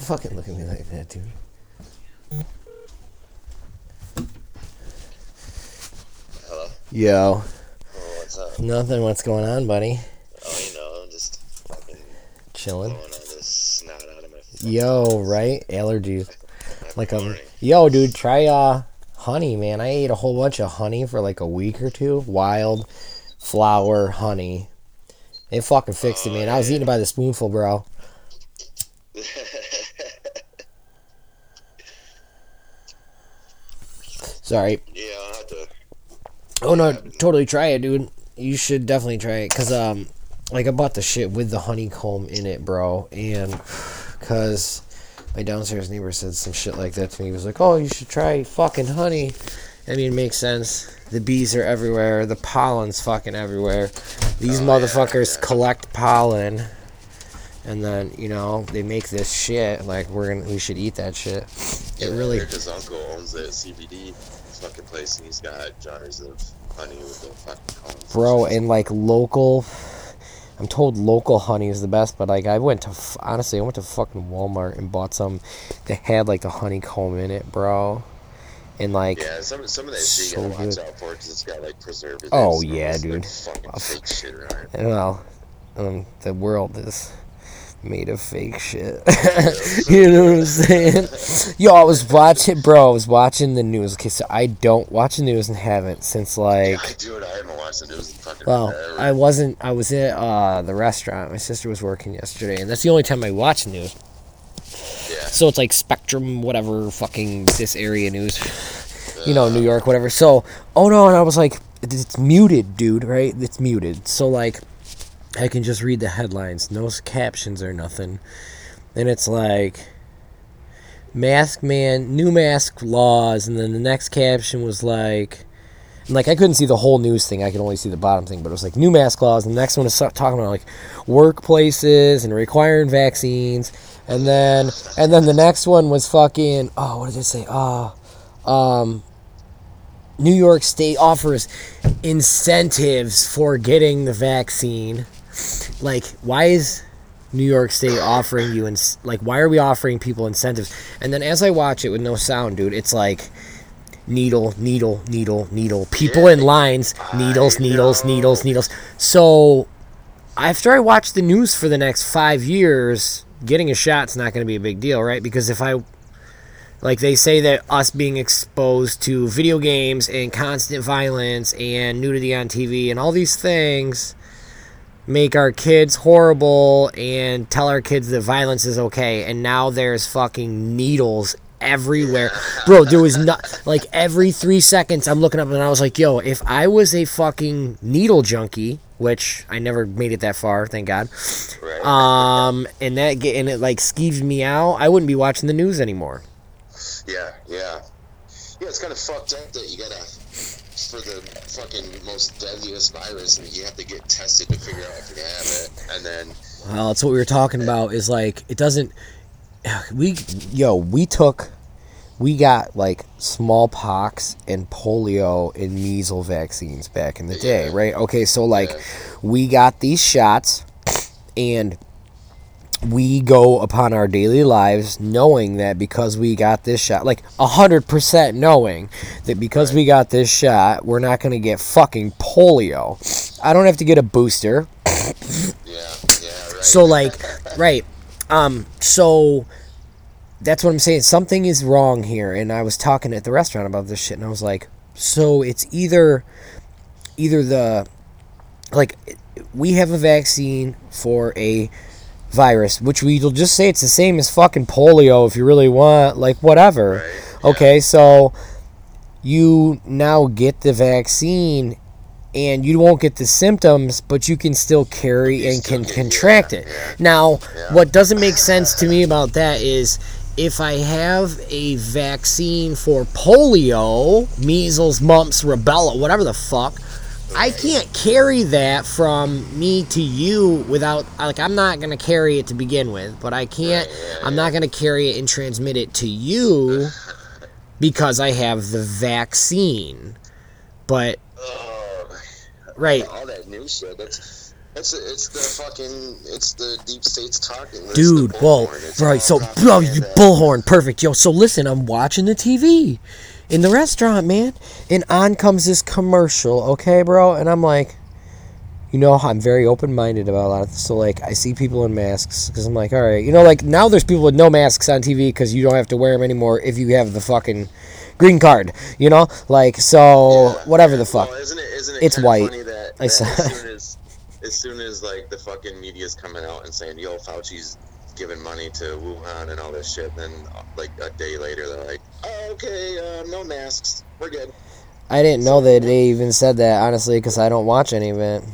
fucking look at me like that, dude. Hello. Yo, Oh, what's up? nothing. What's going on, buddy? Oh, you know, I'm just fucking Chilling. blowing all this snot out of my. Yo, right? Allergies. Like um, morning. yo, dude, try uh honey, man. I ate a whole bunch of honey for like a week or two. Wild flower honey. It fucking fixed it, man. I was eating by the spoonful, bro. Sorry. yeah, I'll have to. Oh no, totally try it, dude. You should definitely try it, cause um, like I bought the shit with the honeycomb in it, bro, and cause my downstairs neighbor said some shit like that to me. He was like, "Oh, you should try fucking honey." I mean, it makes sense. The bees are everywhere. The pollen's fucking everywhere. These Oh, motherfuckers yeah. collect pollen, and then you know they make this shit. Like we're gonna, we should eat that shit. It really. His uncle owns a CBD fucking place, and he's got jars of honey with the fucking cones. bro and like local i'm told local honey is the best but like i went to honestly i went to fucking walmart and bought some that had like the honeycomb in it bro and like Yeah, some some of that shit So you gotta watch good. out for because it's got like preservatives. Oh, yeah, dude. fucking fake shit around. well um, the world is made of fake shit you know what i'm saying yo i was watching bro i was watching the news okay so i don't watch the news and haven't since like do it. I haven't watched the news in fucking Well, forever. I wasn't. I was at uh, the restaurant. My sister was working yesterday, and that's the only time I watch the news. yeah. So it's like Spectrum, whatever, fucking this area news, you know, New York, whatever. So, oh no, and I was like, it's muted, dude, right? It's muted. So like, I can just read the headlines, no captions or nothing, and it's like. Mask man, new mask laws, and then the next caption was like, like I couldn't see the whole news thing. I could only see the bottom thing, but it was like new mask laws. And the next one is talking about like workplaces and requiring vaccines. And then and then the next one was fucking oh what did it say? Ah, um, New York State offers incentives for getting the vaccine. Like why is New York State offering you and like why are we offering people incentives? And then as I watch it with no sound, dude, it's like needle, needle, needle, needle. People in lines, needles, needles, needles, needles. So after I watch the news for the next five years, getting a shot's not going to be a big deal, right? Because if I, like they say that us being exposed to video games and constant violence and nudity on TV and all these things make our kids horrible and tell our kids that violence is okay and now there's fucking needles everywhere bro there was not like every three seconds i'm looking up and i was like yo if i was a fucking needle junkie which i never made it that far thank god Right. um and that and it like skeeved me out i wouldn't be watching the news anymore Yeah, yeah. Yeah, it's kind of fucked up that you gotta, for the fucking most deadliest virus, and you have to get tested to figure out if you have it. And then, Well, that's what we were talking about. Is like it doesn't. We yo, we took, we got like smallpox and polio and measles vaccines back in the day, Yeah. right? Okay, so like Yeah. we got these shots, and we go upon our daily lives knowing that because we got this shot, like a hundred percent knowing that because we got this shot, we're not gonna get fucking polio. I don't have to get a booster. yeah, yeah, right. So like, right. Um. So that's what I'm saying. Something is wrong here, and I was talking at the restaurant about this shit, and I was like, so it's either, either the, like, we have a vaccine for a virus, which we'll just say it's the same as fucking polio if you really want, like whatever. Right, yeah. Okay, so you now get the vaccine and you won't get the symptoms, but you can still carry and still can contract it. yeah. Now, Yeah. what doesn't make sense to me about that is if I have a vaccine for polio, measles, mumps, rubella, whatever the fuck, I can't carry that from me to you without like I'm not gonna carry it to begin with, but I can't. I'm not gonna carry it and transmit it to you because I have the vaccine. But Oh, right, all that new shit. That's It's it's the fucking it's the deep states talking. It's dude. Well, right. So, oh, you uh, bullhorn, perfect, yo. So listen, I'm watching the TV in the restaurant, man, and on comes this commercial. Okay, bro, and I'm like, you know, I'm very open minded about a lot of this. So like, I see people in masks because I'm like, all right, you know, like now there's people with no masks on TV because you don't have to wear them anymore if you have the fucking green card. You know, like so Yeah, whatever the fuck. Well, isn't it? Isn't it It's white. Funny that, I saw- as soon as as soon as like the fucking media's coming out and saying, "Yo, Fauci's giving money to Wuhan and all this shit," And then like a day later they're like, "Oh, okay, uh, no masks, we're good." I didn't know that they even said that honestly because I don't watch any of it.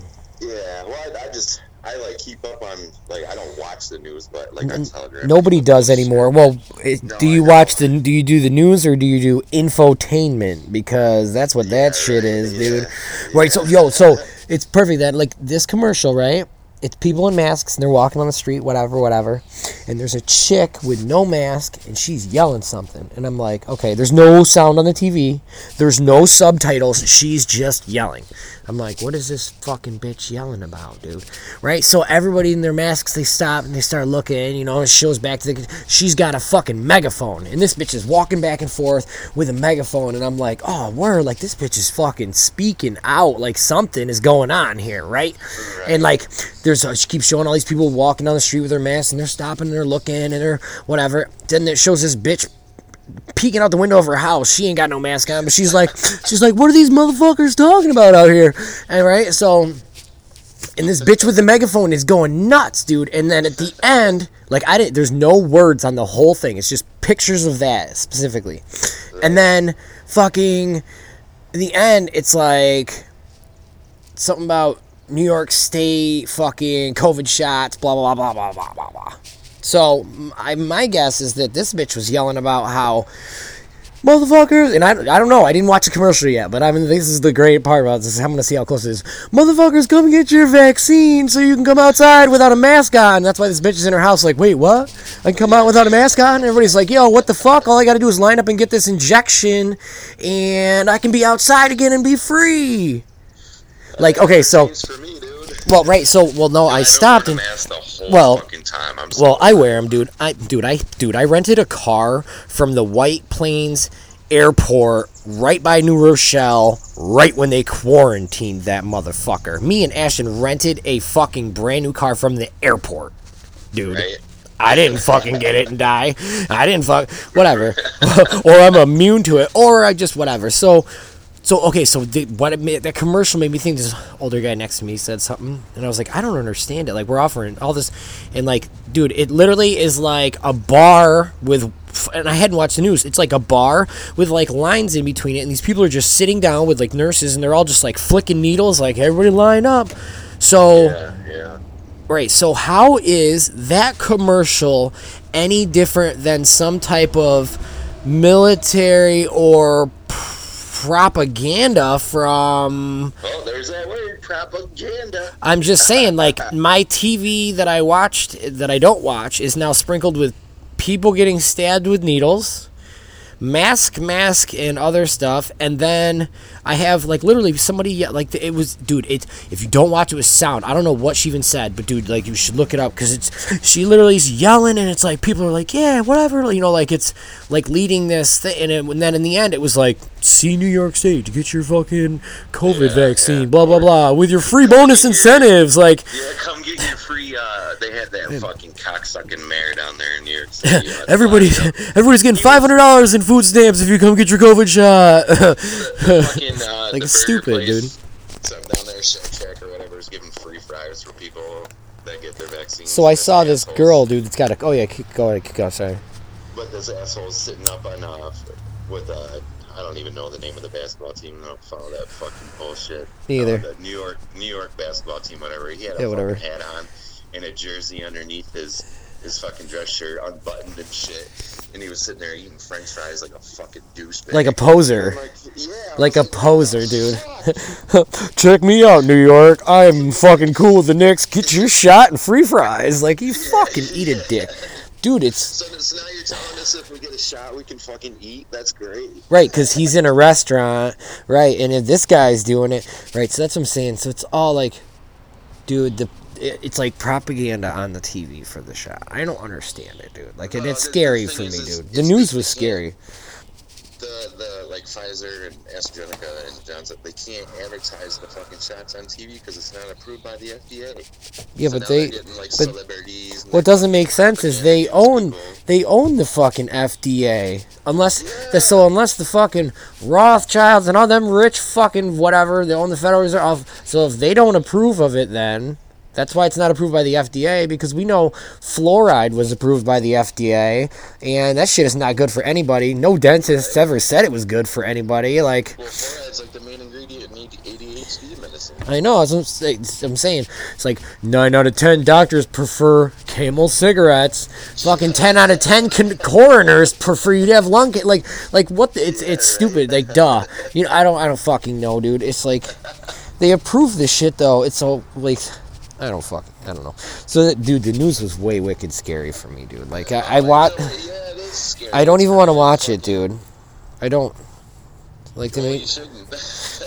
Yeah, well, I, I just I like keep up on like I don't watch the news, but like on Telegram. Nobody does anymore. Well, it, No, do I you watch the? Do you do the news or do you do infotainment? Because that's what that shit is, yeah, dude. Right. So, yo, so it's perfect that like this commercial, right? It's people in masks and they're walking on the street, whatever, whatever. And there's a chick with no mask and she's yelling something. And I'm like, okay, there's no sound on the TV. There's no subtitles. She's just yelling. I'm like, what is this fucking bitch yelling about, dude? Right? So everybody in their masks, they stop and they start looking, you know, it shows back to the. She's got a fucking megaphone. And this bitch is walking back and forth with a megaphone. And I'm like, oh, word, like this bitch is fucking speaking out. Like something is going on here, right? And like, there's, a, she keeps showing all these people walking down the street with their masks and they're stopping and they're looking and they're whatever. Then it shows this bitch peeking out the window of her house. She ain't got no mask on, but she's like, she's like, what are these motherfuckers talking about out here? And right, so, and this bitch with the megaphone is going nuts, dude. And then at the end, like I didn't, there's no words on the whole thing. It's just pictures of that specifically. And then fucking, in the end, it's like something about New York State fucking COVID shots, blah blah blah blah blah blah blah. So I, my guess is that this bitch was yelling about how motherfuckers, and I, I don't know, I didn't watch the commercial yet, but I mean this is the great part about this. I'm gonna see how close it is. Motherfuckers, come get your vaccine so you can come outside without a mask on. That's why this bitch is in her house like, wait, what? I can come out without a mask on? Everybody's like, yo, what the fuck? All I gotta do is line up and get this injection, and I can be outside again and be free. Like, okay, so me, well, right. So, well, no, I don't stopped and the mask the whole well, fucking time. I'm well. I wear them, dude. I, dude, I, dude, I rented a car from the White Plains Airport right by New Rochelle, right when they quarantined that motherfucker. Me and Ashton rented a fucking brand new car from the airport, dude. Right? I didn't fucking get it and die. I didn't fuck whatever, or I'm immune to it, or I just whatever. So, so okay. So the, what it made, that commercial made me think. This older guy next to me said something, and I was like, I don't understand it. Like we're offering all this, and like, dude, it literally is like a bar with. And I hadn't watched the news. It's like a bar with like lines in between it, and these people are just sitting down with like nurses, and they're all just like flicking needles, like everybody line up. So. Yeah, yeah. Right. So how is that commercial any different than some type of military or propaganda from Well, there's that word, propaganda. I'm just saying like my TV that I watched that I don't watch is now sprinkled with people getting stabbed with needles, mask mask and other stuff and then I have like literally somebody like it was dude it if you don't watch it with sound I don't know what she even said but dude like you should look it up cuz it's she literally is yelling and it's like people are like yeah whatever you know like it's like leading this thing and, it, and then in the end it was like see New York State to get your fucking covid Yeah, vaccine yeah. blah blah blah with your free bonus incentives like Yeah, come get your free. Uh, they had that fucking cocksucking mayor down there in New York City. you know, everybody everybody's getting $500 in food stamps if you come get your covid shot fucking uh, Like, stupid, dude. place, down there, Shake Shack or whatever, is giving free fries for people that get their vaccines. So I saw this assholes- girl, dude. That's got a. Oh yeah, keep, go ahead. Keep, go. Sorry. But this asshole's sitting up on uh, with uh, I don't even know the name of the basketball team. I don't follow that fucking bullshit. Me either. Uh, the New York New York basketball team, whatever. He had a Yeah, whatever. hat on and a jersey underneath his his fucking dress shirt, unbuttoned and shit. And he was sitting there eating French fries like a fucking douchebag. Like a poser. Like, yeah, Like a poser, dude. Check me out, New York. I'm fucking cool with the Knicks. Get your shot and free fries. Like you fucking eat a dick, dude. It's So, so now you're telling us if we get a shot, we can fucking eat? That's great. right because he's in a restaurant, right? And if this guy's doing it, right? So that's what I'm saying. So it's all like, dude, the it- it's like propaganda on the TV for the shot. I don't understand it, dude. Like, and No, it's the- scary for me, is dude. The news was scary. the the like Pfizer and AstraZeneca and Johnson, they can't advertise the fucking shots on TV because it's not approved by the FDA. Yeah, So but they. getting, like, but. What doesn't make sense is they own people. they own the fucking FDA. Unless the so unless the fucking Rothschilds and all them rich fucking whatever they own the Federal Reserve. So if they don't approve of it, then that's why it's not approved by the FDA because we know fluoride was approved by the FDA and that shit is not good for anybody. No dentist ever said it was good for anybody. Like Well, fluoride's like the main ingredient in ADHD medicine. I know. I'm, I'm saying, it's like nine out of ten doctors prefer Camel cigarettes. Fucking ten out of ten con- coroners prefer you to have lung. Ca- like, like what? The, it's it's stupid. Like, duh. You know, I don't I don't fucking know, dude. It's like they approve this shit though. It's so like. I don't fuck. I don't know. So, dude, the news was way wicked scary for me, dude. Like, I, I watch, Yeah, it is scary. I don't even want to watch it, dude. I don't. Like Well, me, you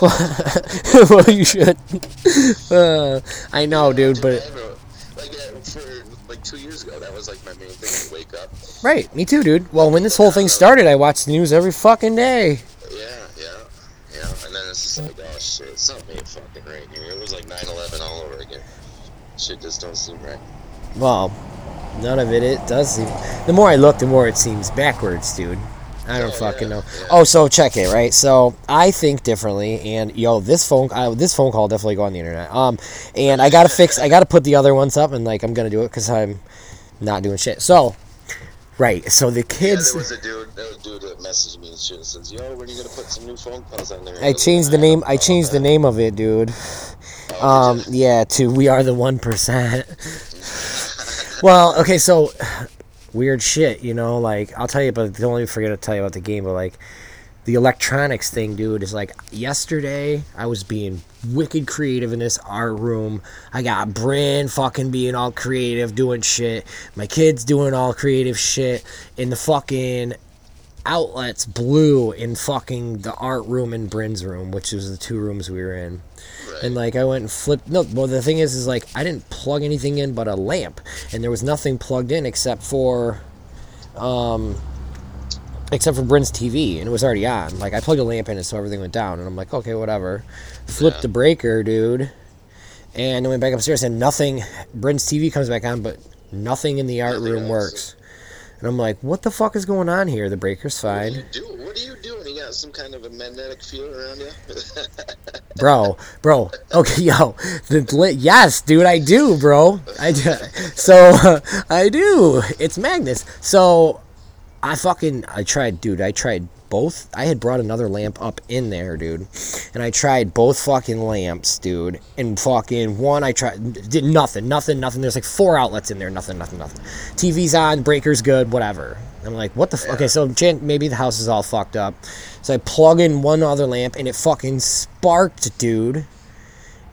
well, you should. Uh, I know, dude, but I have a- like uh, for like two years ago, that was like my main thing to wake up. right, me too, dude. Well, when this whole thing started, I watched the news every fucking day. Yeah, yeah, yeah. And then it's just like, oh shit, something ain't fucking right here. It was like 9/11 all over. Shit just don't seem right. Well, none of it. It does seem. The more I look, the more it seems backwards, dude. I don't Oh, fucking yeah, know. yeah. Oh, so check it, right? So I think differently, and yo, this phone, uh, this phone call definitely go on the internet. Um, and I gotta fix, I gotta put the other ones up, and like I'm gonna do it because I'm not doing shit. So, right. So the Yeah, kids. there was a dude, there was a dude that messaged me and shit and says, "Yo, when are you gonna put some new phone calls on there?" I changed the name. I changed the name of it, dude. Oh, Um, yeah, to we are the one percent. well, okay, so weird shit, you know. Like I'll tell you, but don't me forget to tell you about the game. But like the electronics thing, dude, is like yesterday I was being wicked creative in this art room. I got Bryn fucking being all creative, doing shit. My kids doing all creative shit in the fucking outlets blew in fucking the art room and Bryn's room, which was the two rooms we were in. Right. And like I went and flipped. No, well the thing is, is like I didn't plug anything in but a lamp, and there was nothing plugged in except for, um, except for Bryn's TV, and it was already on. Like I plugged a lamp in it, so everything went down, and I'm like, okay, whatever. Flipped Yeah. the breaker, dude, and then went back upstairs, and nothing. Bryn's TV comes back on, but nothing in the art Nothing room else. works. And I'm like, what the fuck is going on here? The breaker's What fine. are you doing? What are you doing? You got some kind of a magnetic field around you? bro, bro. Okay, yo, the yes, dude, I do, bro. I do. So I do. It's Magnus. So I fucking I tried, dude. I tried both. I had brought another lamp up in there, dude, and I tried both fucking lamps, dude. And fucking one, I tried did nothing, nothing, nothing. There's like four outlets in there, nothing, nothing, nothing. TV's on, breaker's good, whatever. I'm like, what the? F-? Okay, so maybe the house is all fucked up. So I plug in one other lamp, and it fucking sparked, dude.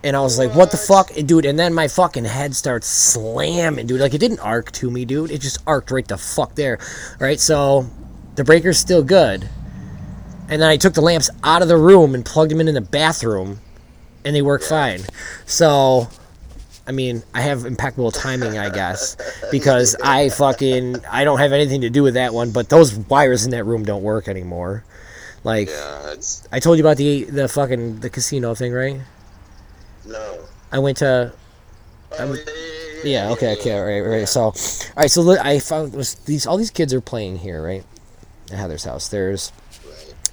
And I was like, what the fuck? And, Dude, and then my fucking head starts slamming, dude. Like, it didn't arc to me, dude. It just arced right the fuck there. Right? So, the breaker's still good. And then I took the lamps out of the room and plugged them in in the bathroom, and they work fine. So, I mean, I have impeccable timing, I guess, because I fucking I don't have anything to do with that one. But those wires in that room don't work anymore. Like yeah, I told you about the the fucking the casino thing, right? No. I went to Oh, yeah, yeah, yeah, okay, okay, all right, right. So, all right, so I found was these all these kids are playing here, right? At Heather's house. There's.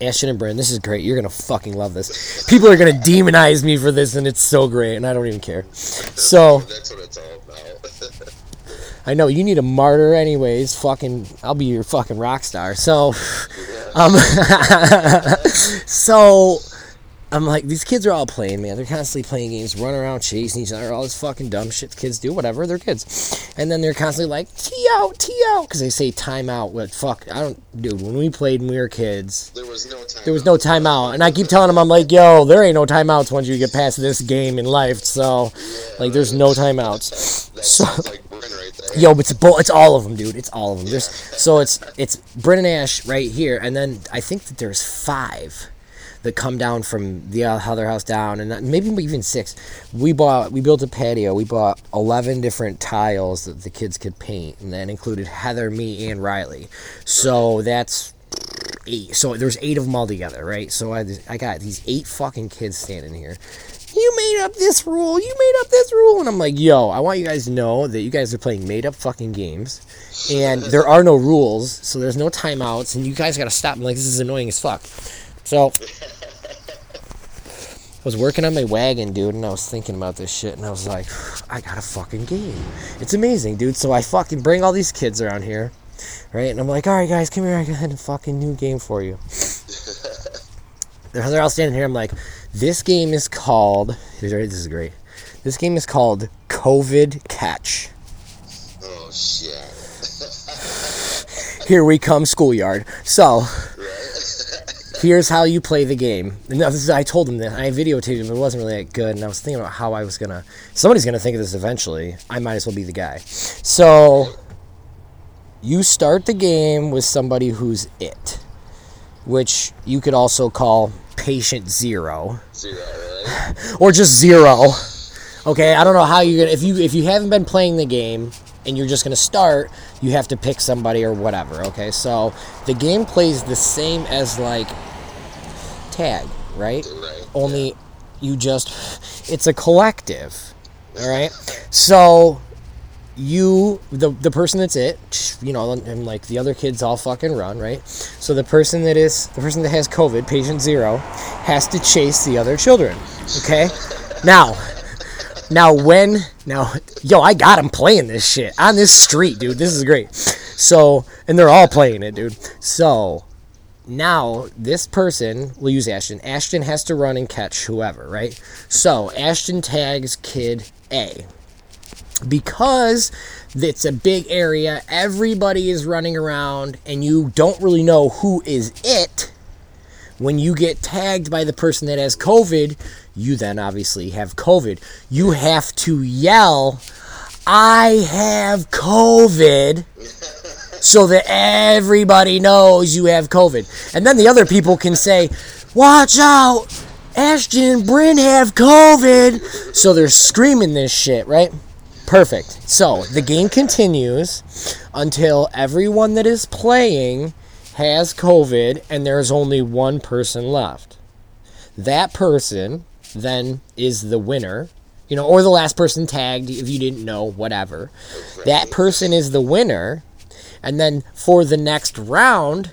Ashton and Bryn. This is great. You're gonna fucking love this. People are gonna demonize me for this, and it's so great, and I don't even care. So That's what it's all about. I know you need a martyr, anyways. Fucking, I'll be your fucking rock star. So, um, so I'm like, these kids are all playing, man. They're constantly playing games, running around, chasing each other, all this fucking dumb shit kids do, whatever. They're kids, and then they're constantly like, "Tee out, tee out," because they say timeout. What fuck? I don't, dude. When we played when we were kids, there was no time. there was no timeout, and I keep telling them, I'm like, "Yo, there ain't no timeouts once you get past this game in life." So, like, there's no timeouts. So- like right there. Yo, but it's bo- it's all of them, dude. It's all of them. There's so it's it's Bryn and Ash right here, and then I think that there's five. That come down from the other house down, and maybe even six. We bought, we built a patio. We bought eleven different tiles that the kids could paint, and that included Heather, me, and Riley. So that's eight. So there's eight of them all together, right? So I, I got these eight fucking kids standing here. You made up this rule. You made up this rule, and I'm like, yo, I want you guys to know that you guys are playing made up fucking games, and there are no rules, so there's no timeouts, and you guys got to stop. I'm like, this is annoying as fuck. So was working on my wagon, dude, and I was thinking about this shit, and I was like, I got a fucking game. It's amazing, dude. So I fucking bring all these kids around here, right? And I'm like, all right, guys, come here. I got a fucking new game for you. They're all standing here. I'm like, this game is called. This is great. This game is called COVID Catch. Oh shit. here we come, schoolyard. So, here's how you play the game. And is, I told him that I videotaped him, but it wasn't really that good. And I was thinking about how I was gonna. Somebody's gonna think of this eventually. I might as well be the guy. So, you start the game with somebody who's it, which you could also call patient zero. Zero, really? or just zero. Okay, I don't know how you're gonna if you if you haven't been playing the game and you're just gonna start, you have to pick somebody or whatever. Okay, so the game plays the same as like tag, right? Right. Only you just it's a collective. All right, so you the the person that's it you know and like the other kids all fucking run right so the person that is the person that has covid patient zero has to chase the other children okay now now when now yo i got him playing this shit on this street dude this is great so and they're all playing it dude so now this person will use ashton ashton has to run and catch whoever right so ashton tags kid a because it's a big area, everybody is running around, and you don't really know who is it. When you get tagged by the person that has COVID, you then obviously have COVID. You have to yell, I have COVID, so that everybody knows you have COVID. And then the other people can say, Watch out! Ashton and Bryn have COVID! So they're screaming this shit, right? Perfect. So the game continues until everyone that is playing has COVID and there's only one person left. That person then is the winner, you know, or the last person tagged if you didn't know, whatever. That person is the winner. And then for the next round,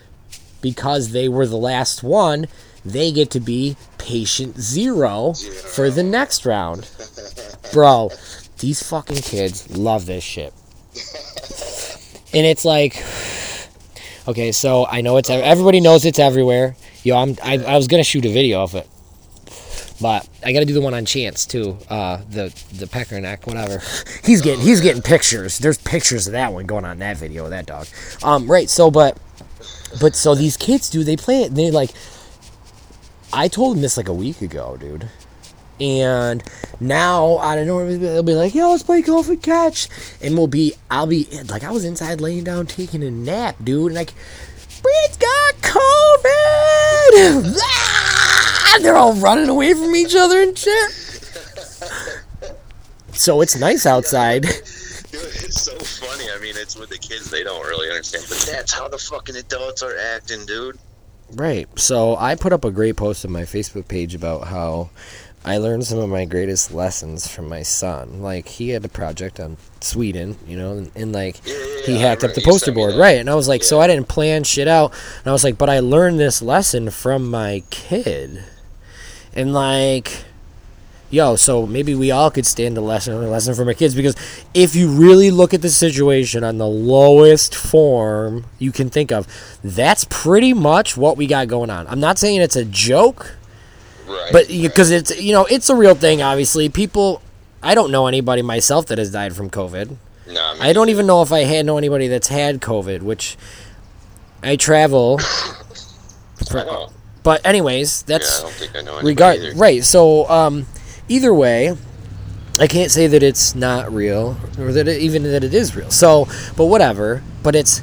because they were the last one, they get to be patient zero for the next round. Bro, these fucking kids love this shit. and it's like, okay, so I know it's everybody knows it's everywhere. Yo, I'm I, I was gonna shoot a video of it, but I gotta do the one on Chance too. Uh, the the pecker neck, whatever. He's getting he's getting pictures. There's pictures of that one going on that video of that dog. Um, right. So, but but so these kids do they play it? They like. I told them this like a week ago, dude. And now I don't know they'll be like, "Yo, let's play COVID catch," and we'll be, I'll be like, I was inside laying down taking a nap, dude, and like, Breed's got COVID. They're all running away from each other and shit. So it's nice outside. Dude, it's so funny. I mean, it's with the kids; they don't really understand, but that's how the fucking adults are acting, dude. Right. So I put up a great post on my Facebook page about how I learned some of my greatest lessons from my son. Like he had a project on Sweden, you know, and, and like Yeah, yeah, he yeah, hacked up the poster board, right? And I was like, so I didn't plan shit out. And I was like, but I learned this lesson from my kid, and like. Yo, so maybe we all could stand a lesson, a lesson from our kids because if you really look at the situation on the lowest form you can think of, that's pretty much what we got going on. I'm not saying it's a joke, Right. but because it's you know it's a real thing obviously people i don't know anybody myself that has died from covid no, i don't even know if i had know anybody that's had covid which i travel I. but anyways Yeah, that's don't think I know regard right so um either way i can't say that it's not real or that it, even that it is real so but whatever but it's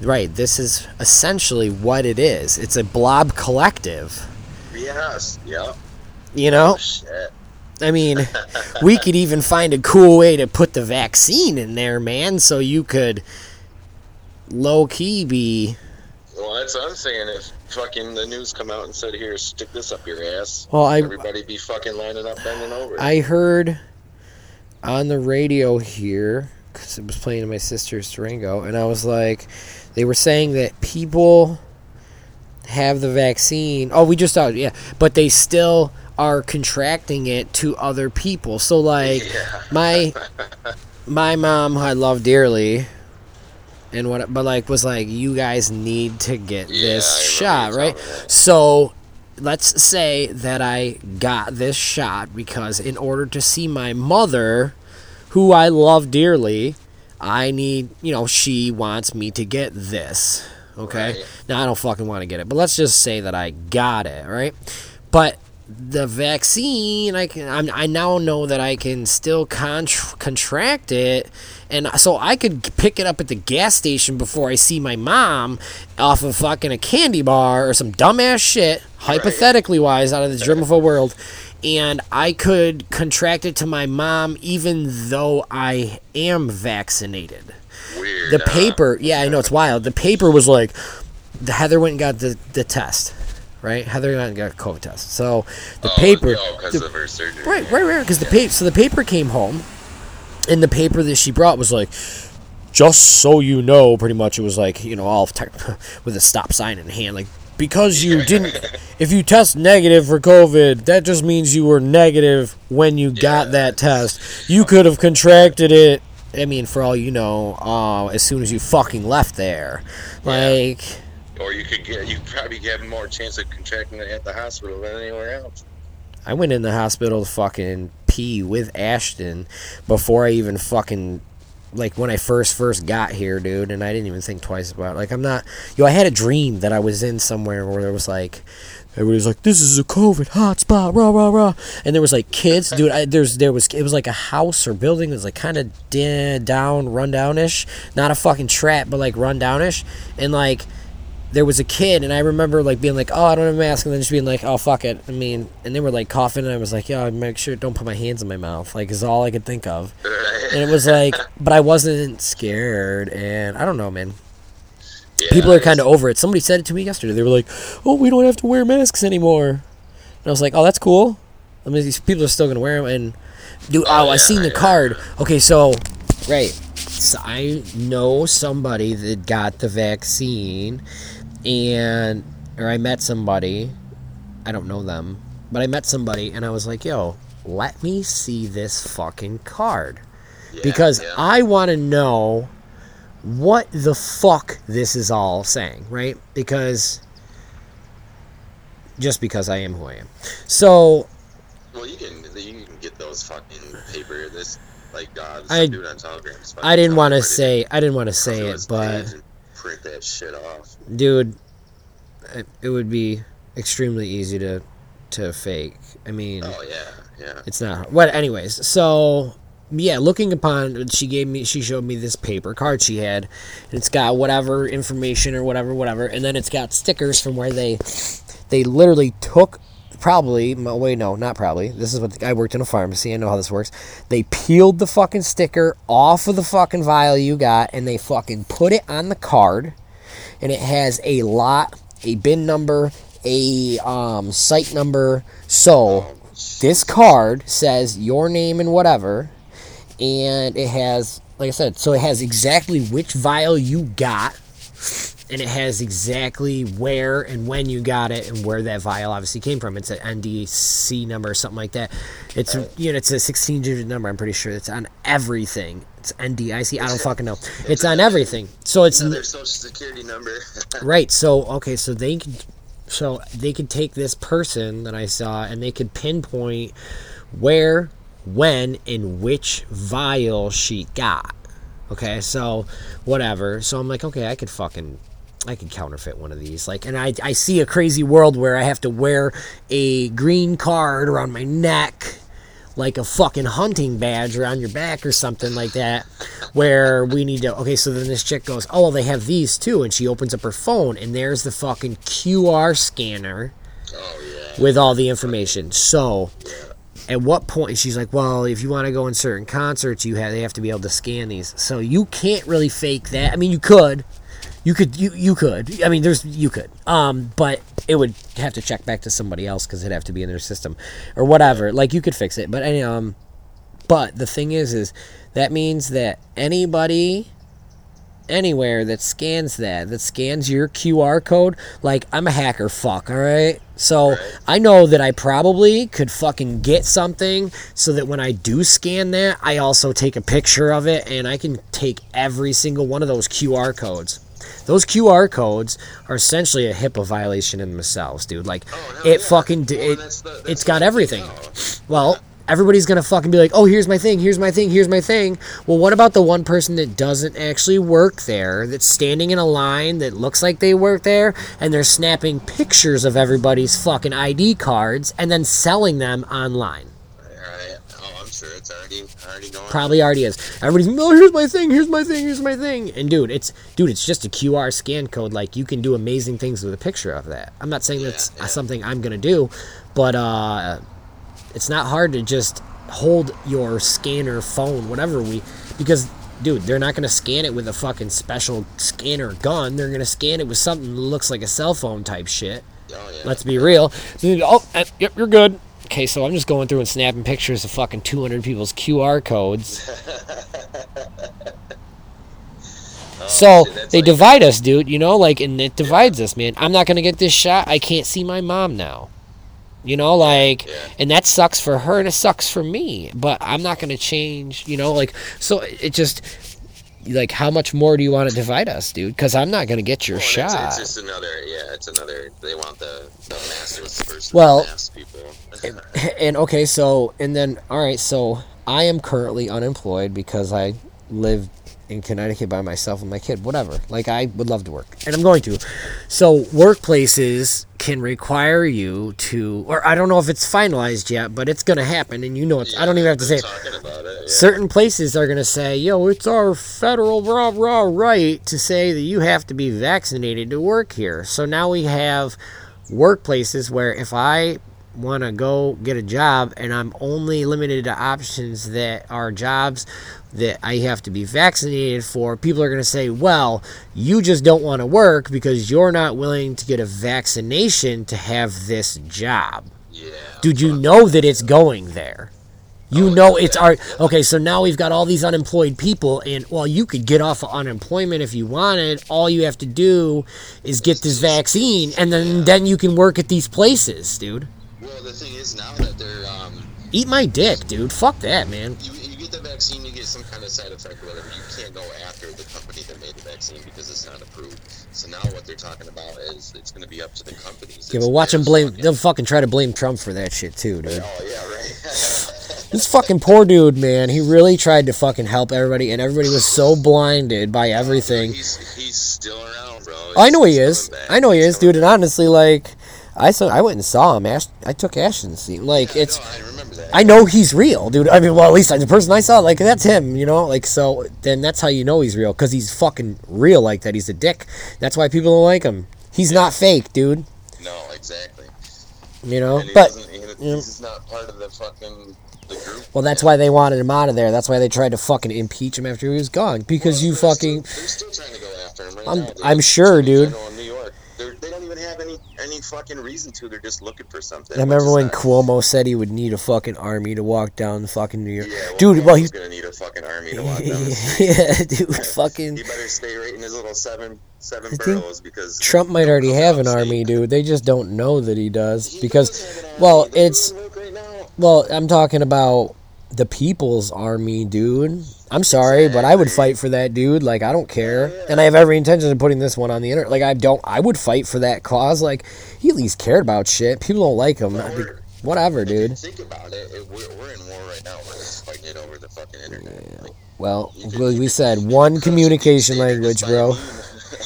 right this is essentially what it is it's a blob collective Yes. Yep. You know? Oh, shit. I mean, we could even find a cool way to put the vaccine in there, man, so you could low key be. Well, that's what I'm saying. If fucking the news come out and said, "Here, stick this up your ass," Well, I everybody be fucking lining up, bending over. I heard on the radio here because it was playing in my sister's Durango, and I was like, they were saying that people have the vaccine. Oh, we just thought, yeah, but they still are contracting it to other people. So like yeah. my my mom, who I love dearly, and what, but like was like, you guys need to get Yeah, this shot, right? telling me that. So let's say that I got this shot because in order to see my mother, who I love dearly, I need, you know, she wants me to get this. Okay. Right. Now I don't fucking want to get it, but let's just say that I got it, right? But the vaccine, I can, I'm, I now know that I can still contr contract it, and so I could pick it up at the gas station before I see my mom off of fucking a candy bar or some dumbass shit, hypothetically wise, out of the germaphobe world, and I could contract it to my mom even though I am vaccinated. Weird. the huh? paper yeah i know it's wild. The paper was like the heather went and got the, the test right? Heather went and got a covid test so the Oh, paper because the- of her surgery. right right right because the paper so the paper came home and the paper that she brought was like just so you know pretty much it was like you know all tech with a stop sign in hand like because you didn't if you test negative for covid that just means you were negative when you got Yeah, that test. You could have contracted it i mean for all you know uh, as soon as you fucking left there. Like Or you could get, you probably have more chance of contracting it at the hospital than anywhere else. I went in the hospital to fucking pee with Ashton before I even fucking like when I first first got here, dude, and I didn't even think twice about it. Like I'm not yo, I had a dream that I was in somewhere where there was like everybody's like, This is a COVID hotspot, rah rah rah and there was like kids, dude, I, there's there was it was like a house or building that was like kinda da- down, rundownish. Not a fucking trap, but like rundownish. And like there was a kid and I remember like being like, Oh, I don't have a mask and then just being like, Oh fuck it. I mean and they were like coughing and I was like, Yeah, make sure don't put my hands in my mouth, like is all I could think of. And it was like but I wasn't scared and I don't know, man. People are kind of over it. Somebody said it to me yesterday. They were like, "Oh, we don't have to wear masks anymore." And I was like, "Oh, that's cool." I mean, these people are still gonna wear them. And dude, oh, I yeah, seen the yeah. card. Okay, so right, so I know somebody that got the vaccine, and or I met somebody. I don't know them, but I met somebody, and I was like, "Yo, let me see this fucking card." Yeah, because yeah. I want to know what the fuck this is all saying, right? Because just because I am who I am. So Well, you can you can get those fucking paper. This like uh, I- dude on Telegram. I didn't want to say I didn't want to say it, but print that shit off. dude, it, it would be extremely easy to to fake. I mean, Oh yeah, yeah. It's not. What? Anyways, so yeah, looking upon, she gave me, she showed me this paper card she had, and it's got whatever information or whatever, whatever, and then it's got stickers from where they, they literally took. Probably, wait, no, not probably. This is what I worked in a pharmacy. I know how this works. They peeled the fucking sticker off of the fucking vial you got, and they fucking put it on the card, and it has a lot, a bin number, a um, site number. So Oh, this card says your name and whatever, and it has, like I said, so it has exactly which vial you got, and it has exactly where and when you got it and where that vial obviously came from. It's an NDC number or something like that. It's you know it's a 16-digit number. I'm pretty sure it's on everything. It's NDIC. I don't fucking know. It's on everything. So it's their social security number. Right. So okay. So they could, so they could take this person that I saw and they could pinpoint where, when, and which vial she got. Okay. So whatever. So I'm like, okay, I could fucking. I could counterfeit one of these. Like, and I, I see a crazy world where I have to wear a green card around my neck, like a fucking hunting badge around your back or something like that where we need to okay so then this chick goes oh well they have these too and she opens up her phone and there's the fucking qr scanner oh yeah. with all the information. So, at what point she's like, "Well, if you want to go in certain concerts, you have they have to be able to scan these." So you can't really fake that. I mean, you could, you could, you you could. I mean, there's you could, um, but it would have to check back to somebody else because it'd have to be in their system or whatever. Like you could fix it, but any um, but the thing is, is that means that anybody anywhere that scans that, that scans your QR code, like I'm a hacker fuck, all right? So I know that I probably could fucking get something so that when I do scan that, I also take a picture of it and I can take every single one of those QR codes. Those QR codes are essentially a HIPAA violation in themselves, dude. Like Oh, it yeah. fucking d- Well, it, that's the- that's it's got everything. now. Well, everybody's gonna fucking be like, "Oh, here's my thing, here's my thing, here's my thing." Well, what about the one person that doesn't actually work there, that's standing in a line that looks like they work there, and they're snapping pictures of everybody's fucking ID cards and then selling them online? Sure it's already already going. Probably already is. Everybody's, "Oh, here's my thing, here's my thing, here's my thing," and dude, it's dude, it's just a QR scan code. Like you can do amazing things with a picture of that. I'm not saying that's yeah. something I'm gonna do, but uh, it's not hard to just hold your scanner phone whatever we because dude they're not going to scan it with a fucking special scanner gun they're going to scan it with something that looks like a cell phone type shit Oh yeah. let's be real So, oh yep you're good okay so i'm just going through and snapping pictures of fucking 200 people's qr codes. Oh, so shit, they like- divide us dude you know like and it divides us man. I'm not going to get this shot. I can't see my mom now. You know like Yeah. and that sucks for her and it sucks for me but i'm not going to change you know like so it just like how much more do you want to divide us dude because i'm not going to get your Well, shot It's, it's just another. Yeah, it's another. They want the the masses versus Well, mass people. and okay so and then all right so i am currently unemployed because i live in connecticut by myself and my kid whatever like i would love to work and i'm going to so workplaces can require you to or i don't know if it's finalized yet but it's going to happen and you know it's i don't even have to say it it. Yeah. certain places are going to say, yo, it's our federal rah rah right to say that you have to be vaccinated to work here. So now we have workplaces where if I want to go get a job and I'm only limited to options that are jobs that I have to be vaccinated for, people are going to say, well, you just don't want to work because you're not willing to get a vaccination to have this job. Yeah. Dude, you know that it's going there. You Oh, know yeah, it's yeah, our okay. So now we've got all these unemployed people, and well, you could get off of unemployment if you wanted. All you have to do is get this vaccine, and then then you can work at these places, dude. Well, the thing is now that they're um, Eat my dick, dude. Fuck that, man. you, you get the vaccine, you get some kind of side effect or whatever. You can't go after the company that made the vaccine because it's not approved. So now what they're talking about is it's going to be up to the companies. Yeah, but watch them blame. fucking- They'll fucking try to blame Trump for that shit too, dude. Oh yeah, right. This fucking poor dude, man. He really tried to fucking help everybody, and everybody was so blinded by everything. He's he's still around, bro. Oh, I know he is. back. I know he He's is, dude. And honestly, like, I saw, I went and saw him. Ash, I took Ashton to see. Like. Yeah, it's, no, I remember that. I know he's real, dude. I mean, well, at least the person I saw, like, that's him, you know. Like, so then that's how you know he's real, because he's fucking real like that. He's a dick. That's why people don't like him. He's not fake, dude. No, exactly. You know, but he- yeah. he's not part of the fucking the group. well, that's why they wanted him out of there. That's why they tried to fucking impeach him after he was gone, because Well, you fucking. Still, they're still trying to go after him right I'm- now. I'm sure, dude. In New York. They're, they don't even have any any fucking reason to. They're just looking for something. I remember when not- Cuomo said he would need a fucking army to walk down fucking New York. Yeah, well, dude, well, he's gonna need a fucking army to walk down yeah, dude, fucking. He better stay right in his little seven seven boroughs because Trump might already have an Upstate. army, dude. They just don't know that he does He because, does have an army. well, it's right well, I'm talking about the people's army, dude. I'm sorry, but I would fight for that dude. Like I don't care, and I have every intention of putting this one on the internet. Like I don't, I would fight for that cause. Like he at least cared about shit. People don't like him. But I think- we're- Whatever, dude. Think about it. we're, we're in war right now. We're just fighting it over the fucking internet. Like, Well, we we said one communication language, bro.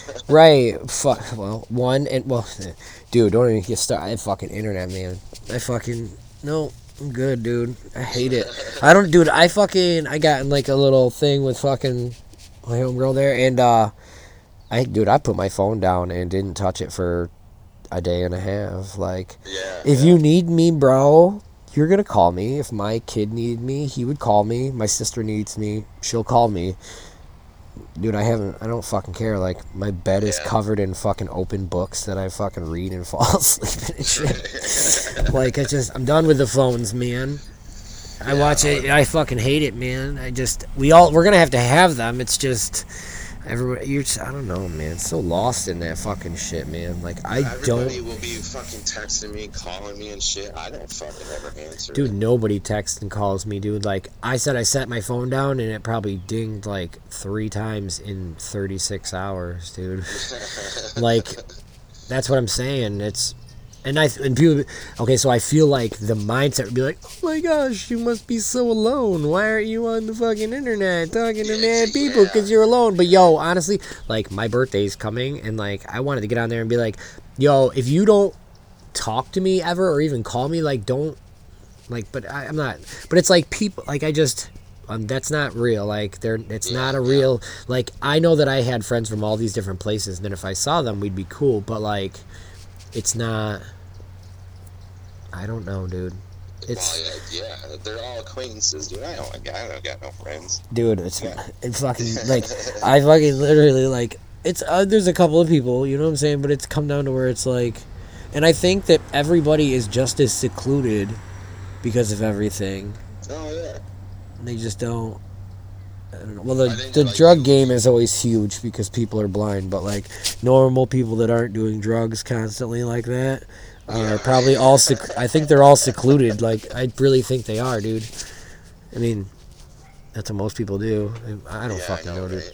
Right. Fuck. Well, one and well, dude, don't even get started. I fucking internet, man. I fucking no. I'm good, dude. I hate it. I don't, dude. I fucking I got in like a little thing with fucking my homegirl there, and uh, I dude, I put my phone down and didn't touch it for a day and a half. Like, Yeah. if yeah. you need me, bro, you're gonna call me. If my kid needed me, he would call me. My sister needs me, she'll call me. Dude, I haven't. I don't fucking care. Like my bed is covered in fucking open books that I fucking read and fall asleep and shit. like I just, I'm done with the phones, man. I Yeah, watch it. I fucking hate it, man. I just, we all, we're gonna have to have them. It's just, everyone, you're just, I don't know, man. So lost in that fucking shit, man. Like I Everybody don't. will be fucking texting me, calling me and shit. I don't fucking ever answer. Dude, nobody texts and calls me, dude. Like, I said I set my phone down and it probably dinged like three times in 36 hours, dude. like, that's what I'm saying. It's, and I, and people, okay, so I feel like the mindset would be like, oh my gosh, you must be so alone. Why aren't you on the fucking internet talking to Yeah, mad people because you're alone? But yo, honestly, like, my birthday's coming and like, I wanted to get on there and be like, yo, if you don't talk to me ever or even call me, like, don't like but I, i'm not but it's like people like i just um, that's not real like they're it's Yeah, not a yeah. real like i know that i had friends from all these different places and then if i saw them we'd be cool but like it's not i don't know dude it's well, yeah, yeah, they're all acquaintances, dude. I don't, I don't got no friends. dude it's Yeah. it fucking like i fucking literally like it's uh, there's a couple of people you know what i'm saying but it's come down to where it's like and i think that everybody is just as secluded because of everything Oh yeah, They just don't. I don't know. Well, the, the like, drug game is always huge because people are blind, but like normal people that aren't doing drugs constantly like that are probably all. Sec- I think they're all secluded. Like I really think they are, dude. I mean, that's what most people do. I don't yeah, fucking I know, know, dude.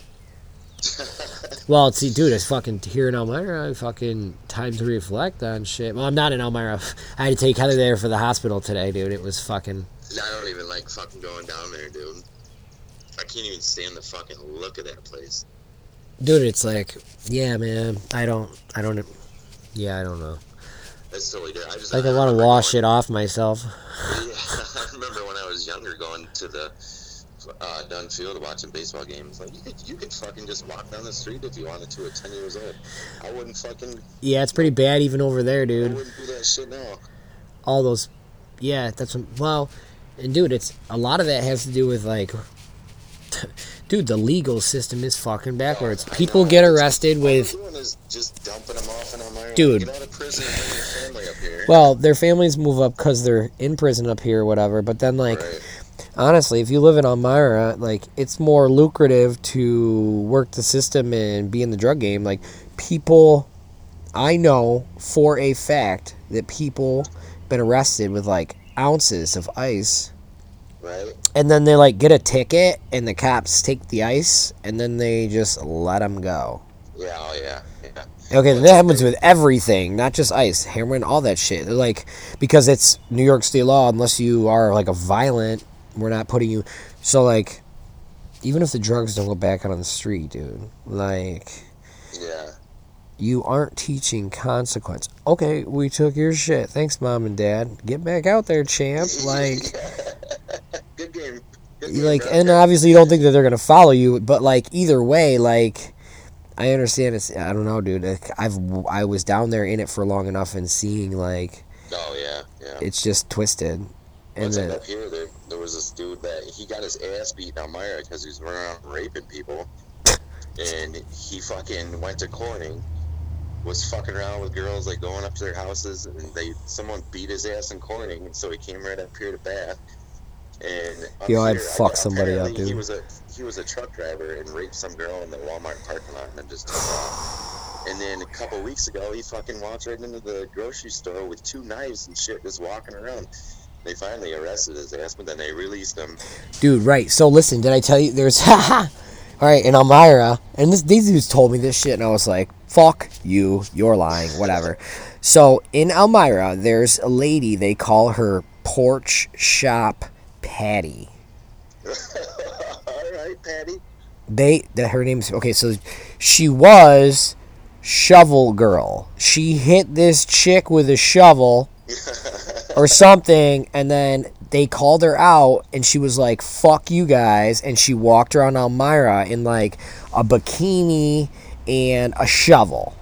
Well, see, dude, it's fucking here in Elmira. I fucking time to reflect on shit. Well, I'm not in Elmira. I had to take Heather there for the hospital today, dude. It was fucking. I don't even like fucking going down there, dude. I can't even stand the fucking look of that place. Dude, it's like, yeah, man. I don't, I don't, yeah, I don't know. It's totally different. I just Like I want to wash going- it off myself. Yeah, I remember when I was younger going to the uh, Dunn Field watching baseball games. Like you could, you could fucking just walk down the street if you wanted to at ten years old. I wouldn't fucking, Yeah, it's pretty bad even over there, dude. I wouldn't do that shit now. All those, yeah, that's what, well, and dude, it's a lot of that has to do with like, dude, the legal system is fucking backwards. I People know. get arrested with, is just dumping them off in Elmira. Dude. Here. well, their families move up because they're in prison up here or whatever. But then like, right. honestly, if you live in Elmira, like it's more lucrative to work the system and be in the drug game. Like people, I know for a fact that people been arrested with like ounces of ice, right? and then they like get a ticket, and the cops take the ice, and then they just let them go. Yeah, oh yeah, yeah. Okay, that happens with everything, not just ice, heroin, all that shit. They're like, because it's New York state law, unless you are like a violent, we're not putting you. So like, even if the drugs don't go back out on the street, dude, like, Yeah. you aren't teaching consequence. Okay, we took your shit. Thanks, mom and dad. Get back out there, champ. Like, good game. Good game, like, bro. and obviously you don't think that they're gonna follow you, but like either way, like. I understand it's. I don't know, dude. Like, I've I was down there in it for long enough and seeing like Oh yeah, yeah. it's just twisted. And then, up here, there, there was this dude that he got his ass beat on Myra because he was running around raping people, and he fucking went to Corning, was fucking around with girls like going up to their houses, and they someone beat his ass in Corning, and so he came right up here to Bath. And Yo, I'd here, fuck somebody up, apparently He dude. was a he was a truck driver and raped some girl in the Walmart parking lot and then just took off. And then a couple weeks ago, he fucking walked right into the grocery store with two knives and shit, just walking around. They finally arrested his ass, but then they released him. dude, right. So listen, did I tell you there's all right in Elmira, and this these dudes told me this shit, and I was like, "Fuck you, you're lying, whatever." so in Elmira, there's a lady they call her porch shop Patty. All right, Patty. They that her name's okay. So she was shovel girl. She hit this chick with a shovel or something, and then they called her out, and she was like, "Fuck you guys," and she walked around Elmira in like a bikini and a shovel.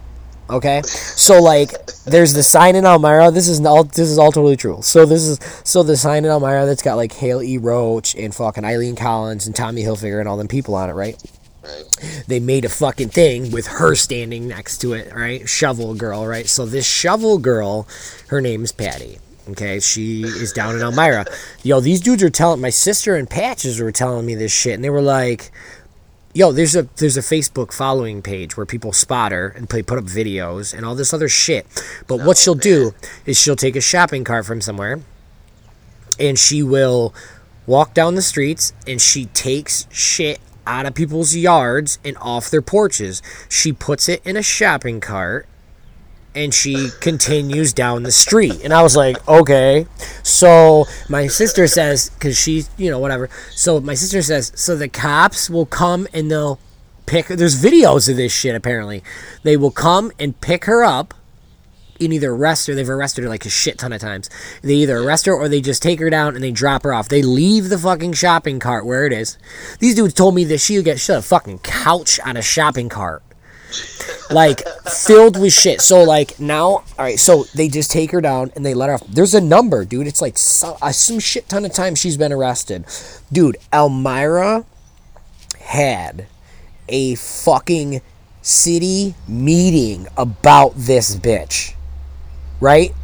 Okay, so like, there's the sign in Elmira. This is all. This is all totally true. So this is so the sign in Elmira that's got like Hal E. Roach and fucking Eileen Collins and Tommy Hilfiger and all them people on it, right? Right. They made a fucking thing with her standing next to it, right? Shovel girl, right? So this shovel girl, her name's Patty. Okay, she is down in Elmira. Yo, these dudes are telling my sister and Patches were telling me this shit, and they were like, "Yo, there's a there's a Facebook following page where people spot her and they put up videos and all this other shit. But what oh, she'll do is she'll take a shopping cart from somewhere, and she will walk down the streets and she takes shit out of people's yards and off their porches. She puts it in a shopping cart and she continues down the street. And I was like, okay. So my sister says, because she's, you know, whatever. So my sister says, so the cops will come and they'll pick, there's videos of this shit apparently. They will come and pick her up and either arrest her. They've arrested her like a shit ton of times. They either arrest her or they just take her down and they drop her off. They leave the fucking shopping cart where it is. These dudes told me that she'll get shit a fucking couch on a shopping cart. Like filled with shit. So like now, all right. So they just take her down and they let her off. There's a number, dude. It's like so, uh, some shit ton of times she's been arrested, dude. Elmira had a fucking city meeting about this bitch, right?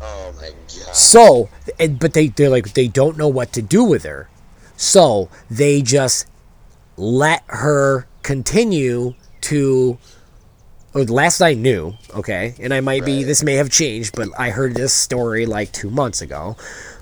Oh my god. So, and, but they they're like they don't know what to do with her, so they just let her continue to. Or last I knew, okay, and I might be this may have changed, but I heard this story like two months ago.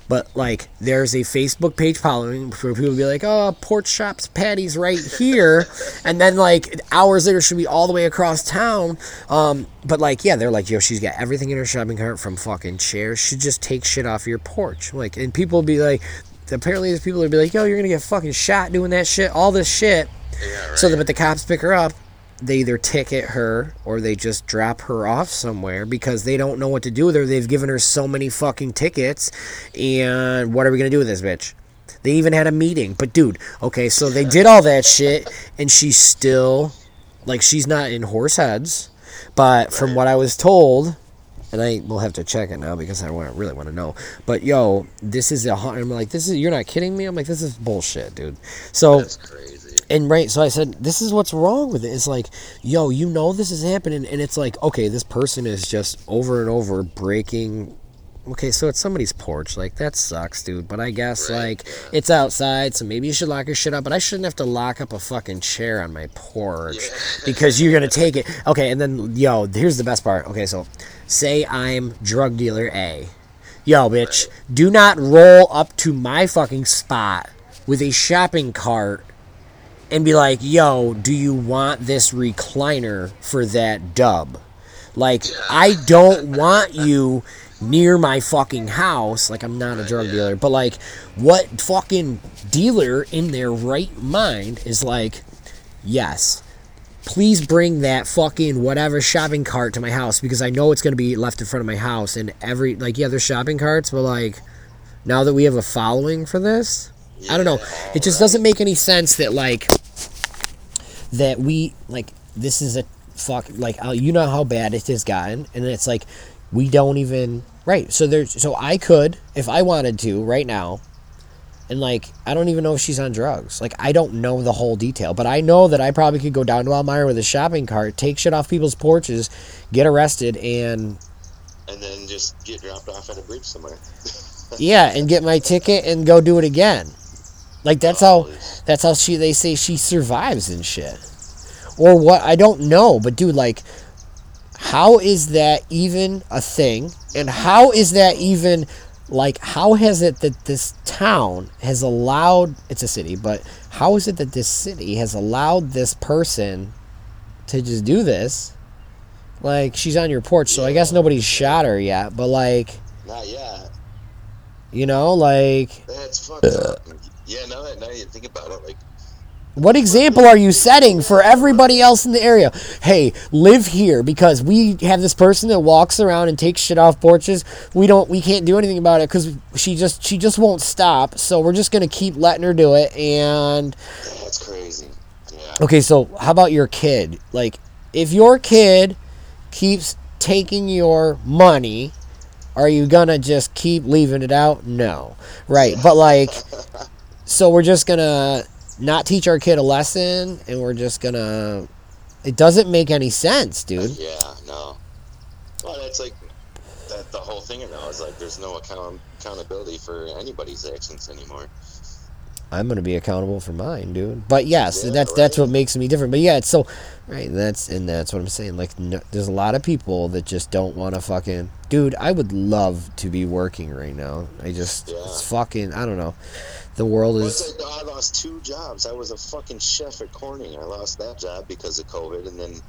But like, there's a Facebook page following where people be like, "Oh, pork shops patties right here," and then like hours later, she'll be all the way across town. Um, but like, yeah, they're like, "Yo, she's got everything in her shopping cart from fucking chairs. She just takes shit off your porch." Like, and people be like, apparently, these people will be like, "Yo, you're gonna get fucking shot doing that shit, all this shit." Yeah, right. So, the, but the cops pick her up. They either ticket her or they just drop her off somewhere because they don't know what to do with her. They've given her so many fucking tickets, and what are we gonna do with this bitch? They even had a meeting. But dude, okay, so they did all that shit, and she's still like she's not in Horseheads. But from what I was told, and I will have to check it now because I want really want to know. But yo, this is a I'm like, this is you're not kidding me. I'm like, this is bullshit, dude. So That's crazy. And right, so I said, this is what's wrong with it. It's like, yo, you know this is happening, and it's like, okay, this person is just over and over breaking. Okay, so it's somebody's porch. Like that sucks, dude. But I guess Right, like it's outside, so maybe you should lock your shit up. But I shouldn't have to lock up a fucking chair on my porch Yeah. because you're gonna take it. Okay, and then yo, here's the best part. Okay, so say I'm drug dealer A. Yo, bitch, do not roll up to my fucking spot with a shopping cart and be like, yo, do you want this recliner for that dub? Like, I don't want you near my fucking house. Like, I'm not a drug dealer, but like, what fucking dealer in their right mind is like, yes, please bring that fucking whatever shopping cart to my house because I know it's going to be left in front of my house. And every, like, yeah, there's shopping carts, but like, now that we have a following for this, I don't know. It just doesn't make any sense that like that we like this is a fuck like uh, you know how bad it has gotten, and it's like we don't even right. So there's so I could if I wanted to right now, and like I don't even know if she's on drugs. Like I don't know the whole detail, but I know that I probably could go down to Elmira with a shopping cart, take shit off people's porches, get arrested, and And then just get dropped off at a bridge somewhere. yeah, and get my ticket and go do it again. Like that's how that's how she they say she survives and shit. Or what I don't know, but dude, like how is that even a thing? And how is that even like how has it that this town has allowed it's a city, but how is it that this city has allowed this person to just do this? Like she's on your porch, so I guess nobody's shot her yet, but like Not yet. you know, like That's fucked up. Yeah, now that now you think about it, like What example are you setting for everybody else in the area? Hey, live here because we have this person that walks around and takes shit off porches. We don't, we can't do anything about it because she just, she just won't stop. So we're just gonna keep letting her do it. And that's crazy. Yeah. okay, so how about your kid? Like, if your kid keeps taking your money, are you gonna just keep leaving it out? No. Right. But like so we're just gonna not teach our kid a lesson and we're just gonna it doesn't make any sense, dude. Yeah, no. Well, that's like that. The whole thing now is like there's no account accountability for anybody's actions anymore. I'm gonna be accountable for mine, dude. But yes, Yeah, that's that's what makes me different. But yeah, it's so right. That's and that's what I'm saying. Like, no, there's a lot of people that just don't want to fucking. Dude, I would love to be working right now. I just Yeah. it's fucking. I don't know. The world is. I lost two jobs. I was a fucking chef at Corning. I lost that job because of COVID, and then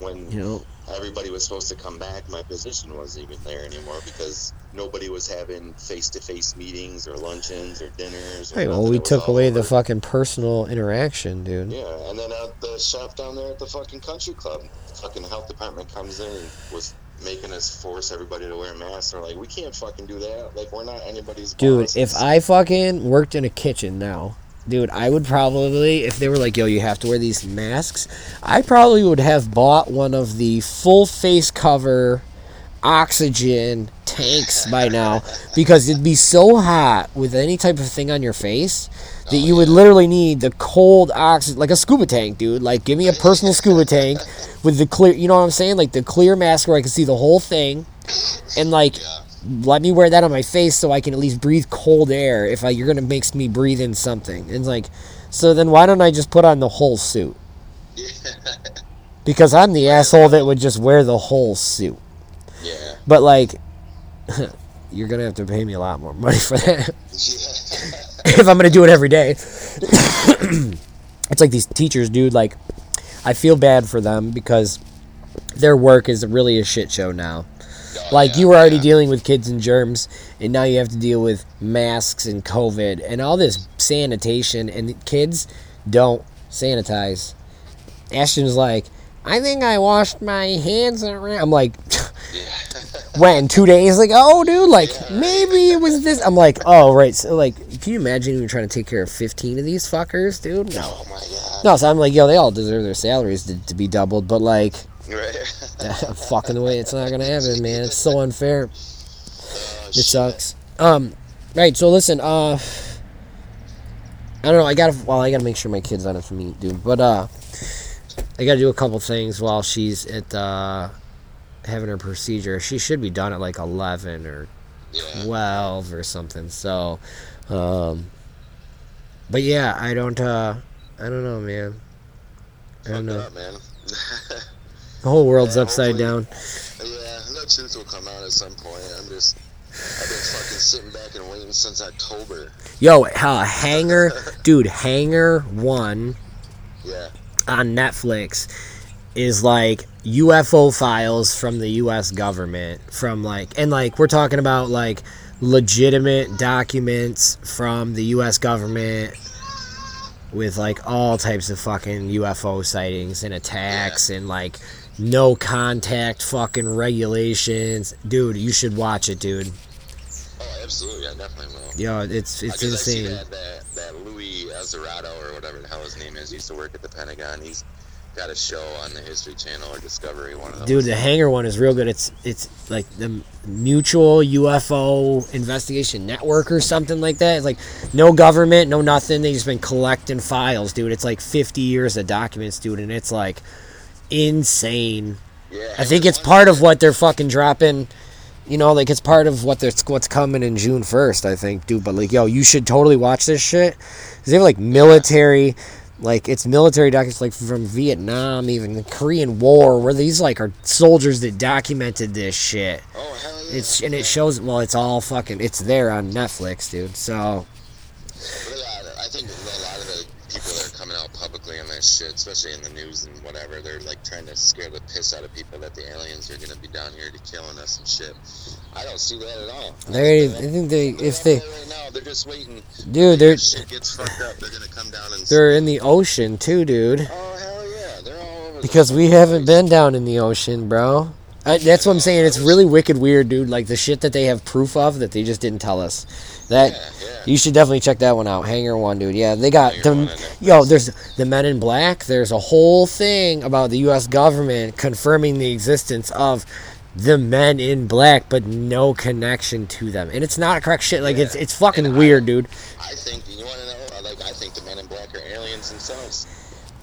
when You know, everybody was supposed to come back, my position wasn't even there anymore because nobody was having face-to-face meetings or luncheons or dinners. Or right. Well, we took away the fucking personal interaction, dude. Yeah, and then uh, the chef down there at the fucking country club, the fucking health department comes in and was making us force everybody to wear masks. They're like, we can't fucking do that. Like, we're not anybody's Dude, boss. if I fucking worked in a kitchen now, dude, I would probably, if they were like, yo, you have to wear these masks, I probably would have bought one of the full face cover oxygen tanks by now because it'd be so hot with any type of thing on your face that you would literally need the cold oxygen, like a scuba tank, dude. Like, give me a personal scuba tank with the clear, you know what I'm saying? Like the clear mask where I can see the whole thing. And like, let me wear that on my face so I can at least breathe cold air if I, you're gonna make me breathe in something. And like, so then why don't I just put on the whole suit? Because I'm the asshole that would just wear the whole suit. But like, you're gonna have to pay me a lot more money for that if I'm gonna do it every day. it's like these teachers, dude. Like, I feel bad for them because their work is really a shit show now. Oh, like yeah, you were already yeah. dealing with kids and germs, and now you have to deal with masks and COVID and all this sanitation. And kids don't sanitize. Ashton's like, I think I washed my hands. around." I'm like, when two days Like, oh, dude, like maybe it was this. I'm like, oh right. So like, can you imagine even trying to take care of 15 of these fuckers, dude? No. Oh my god. No, so I'm like, yo, they all deserve their salaries to, to be doubled, but like, Right. fucking the way it's not gonna happen, man. It's so unfair. Oh, It shit. sucks. Um, right. So listen. Uh, I don't know. I gotta. Well, I gotta make sure my kid's on it for me, dude. But uh, I gotta do a couple things while she's at uh having her procedure. She should be done at like eleven or Yeah. twelve or something. So, um, but yeah, I don't. uh I don't know, man. I don't know. up, man. The whole world's Yeah, upside down. yeah, the truth will come out at some point. I'm just, I've been fucking sitting back and waiting since October. Yo, uh, Hangar, dude, Hangar One. Yeah. on Netflix is like UFO files from the US government from like and like we're talking about like legitimate documents from the US government with like all types of fucking UFO sightings and attacks and like no contact fucking regulations. Dude, you should watch it, dude. Oh, absolutely. I definitely will. Yo, it's it's Because I see insane. that, that, that Louis Azarado or whatever the hell his name is used to work at the Pentagon. He's got a show on the History Channel or Discovery, one of those. Dude, the Hangar one is real good. It's it's like the Mutual UFO Investigation Network or something like that. It's like no government, no nothing. They just been collecting files, dude. It's like 50 years of documents, dude, and it's like insane. yeah, I think it's part of what they're fucking dropping. You know, like it's part of what they're, what's coming in June 1st, I think, dude. But like, yo, you should totally watch this shit. 'Cause they have like military, like it's military documents like from Vietnam, even the Korean War, where these like are soldiers that documented this shit. Oh, hell yeah. It's and it shows. Well, it's all fucking. It's there on Netflix, dude. So But yeah, I think a lot of the people that are coming out publicly on this shit, especially in the news and whatever, they're like trying to scare the piss out of people that the aliens are gonna be down here to killing us and shit. I don't see that at all. They, I think they, they're if they, right now, they're just waiting. dude, they're shit gets fucked up, they're gonna come down and. they're in the ocean too, dude. Oh hell yeah, they're all over. Because we haven't been down in the ocean, bro. Uh, that's what I'm saying. It's really wicked weird, dude. Like the shit that they have proof of that they just didn't tell us. That Yeah, yeah. you should definitely check that one out. Hangar one, dude. Yeah, they got Hangar the yo. There's the Men in Black. There's a whole thing about the U.S. government confirming the existence of the Men in Black, but no connection to them. And it's not correct shit. Like it's Yeah. it's fucking And I- weird, dude. I think you want to know. Like I think the Men in Black are aliens themselves.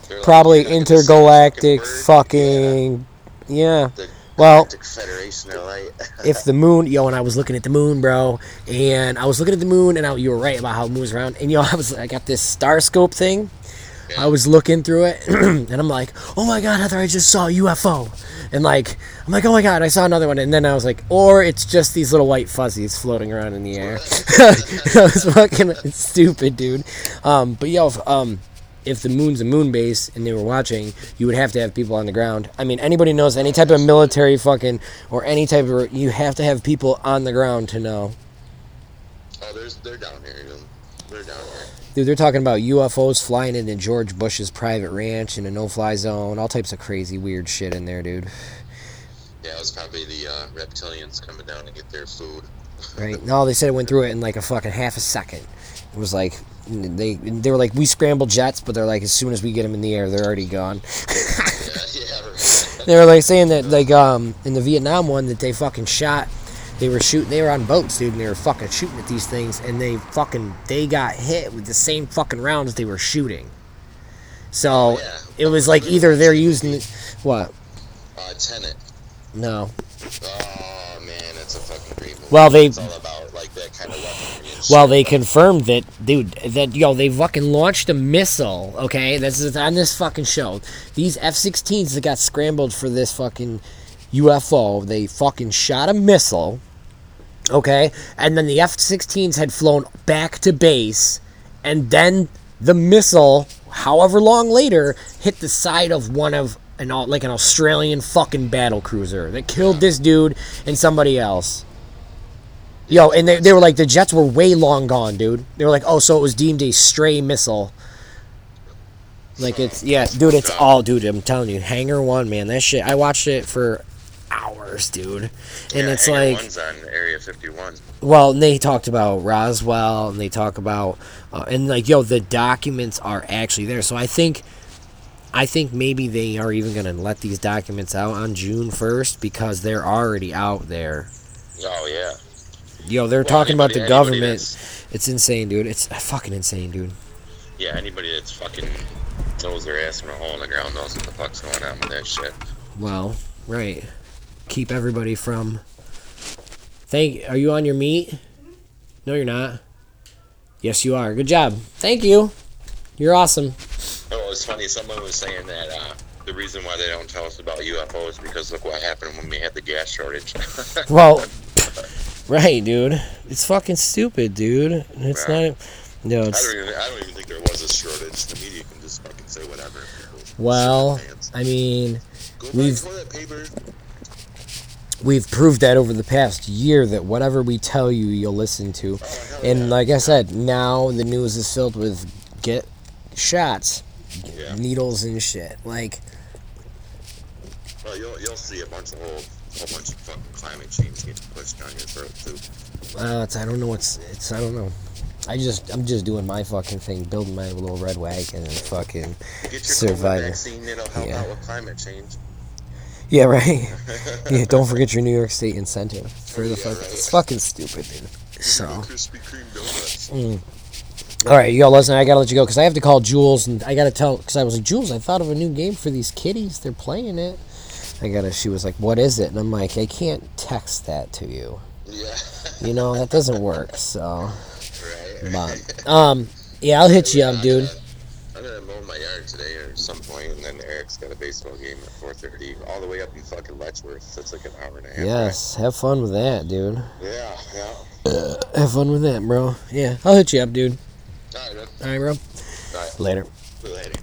They're Probably they're not the same intergalactic fucking. Yeah. Yeah, the Well- Federation Light. if the moon, yo, and I was looking at the moon, bro, and I was looking at the moon, and I, you were right about how it moves around, and yo, I was, I got this star scope thing. I was looking through it, and I'm like, oh my god, Heather, I just saw a UFO, and like, I'm like, oh my god, I saw another one, and then I was like, or it's just these little white fuzzies floating around in the air. I was fucking stupid, dude. Um, but yo, um, if the moon's a moon base and they were watching, you would have to have people on the ground. I mean, anybody knows any type of military fucking or any type of you have to have people on the ground to know. oh, there's they're down here. you know. They're down here. Dude, they're talking about UFOs flying into George Bush's private ranch in a no-fly zone, all types of crazy weird shit in there, dude. Yeah, it was probably the uh, reptilians coming down to get their food. Right? No, they said it went through it in like a fucking half a second. It was like they they were like we scramble jets, but they're like as soon as we get them in the air, they're already gone. Yeah, yeah. Right. They were like saying that like um in the Vietnam one that they fucking shot they were shooting they were on boats dude and they were fucking shooting at these things and they fucking they got hit with the same fucking rounds they were shooting. So yeah. it was like either they're using what? Uh, Tenet. No. Oh man, it's a fucking great movie. Well, they- It's all about like that kind of weaponry and Well, they confirmed that, dude. That yo, they fucking launched a missile. Okay, this is on this fucking show. These F-16s that got scrambled for this fucking UFO, they fucking shot a missile. Okay, and then the F-16s had flown back to base, and then the missile, however long later, hit the side of one of an like an Australian fucking battle cruiser that killed this dude and somebody else. Yo, and they, they were like, the jets were way long gone, dude. They were like, oh, so it was deemed a stray missile. Like, it's, yeah, dude, it's all, dude, I'm telling you, Hangar 1, man, that shit, I watched it for hours, dude. And Yeah, it's Hangar like, One's on Area 51. well, and they talked about Roswell, and they talk about, uh, and like, yo, the documents are actually there. So I think, I think maybe they are even gonna let these documents out on June first because they're already out there. Oh yeah. Yo, they're Well, talking about the government. It's insane, dude. It's fucking insane, dude. Yeah, anybody that's fucking knows their ass from a hole in the ground knows what the fuck's going on with that shit. Well, right. Keep everybody from. Thank. Are you on your meat? No, you're not. Yes, you are. Good job. Thank you. You're awesome. Oh, it's funny. Someone was saying that uh, the reason why they don't tell us about UFOs is because look what happened when we had the gas shortage. Well, right, dude. It's fucking stupid, dude. It's Yeah. not. No, I it's. don't even. I don't even think there was a shortage. The media can just fucking say whatever. Well, shit their pants. I mean, go we've- paper. we've proved that over the past year that whatever we tell you, you'll listen to. Oh, And yeah. like I said, now the news is filled with get shots, Yeah. needles and shit. Like, Well, you'll you'll see a bunch of whole whole bunch of fucking climate change getting pushed down your throat too. uh, it's, I don't know what's it's I don't know. I just I'm just doing my fucking thing, building my little red wagon and fucking Get your Survivor. Vaccine. It'll help Yeah. out with climate change. yeah right. yeah, don't forget your New York State incentive for the Yeah, fuck. right. It's fucking stupid, dude. So. Krispy Kreme donuts. Mm. All right, yo, listen, I gotta let you go because I have to call Jules and I gotta tell because I was like, Jules, I thought of a new game for these kitties. They're playing it. I gotta. She was like, what is it? And I'm like, I can't text that to you. Yeah. You know that doesn't work. So, right. but um, yeah, I'll hit you up, dude. I'm gonna mow my yard today or some point, and then Eric's got a baseball game at 4:30, all the way up in fucking Letchworth. That's like an hour and a half. Yes, have fun with that, dude. right? Yeah. Yeah. Have fun with that, bro. Yeah, I'll hit you up, dude. All right. Man. All right, bro. All right. Later. Later.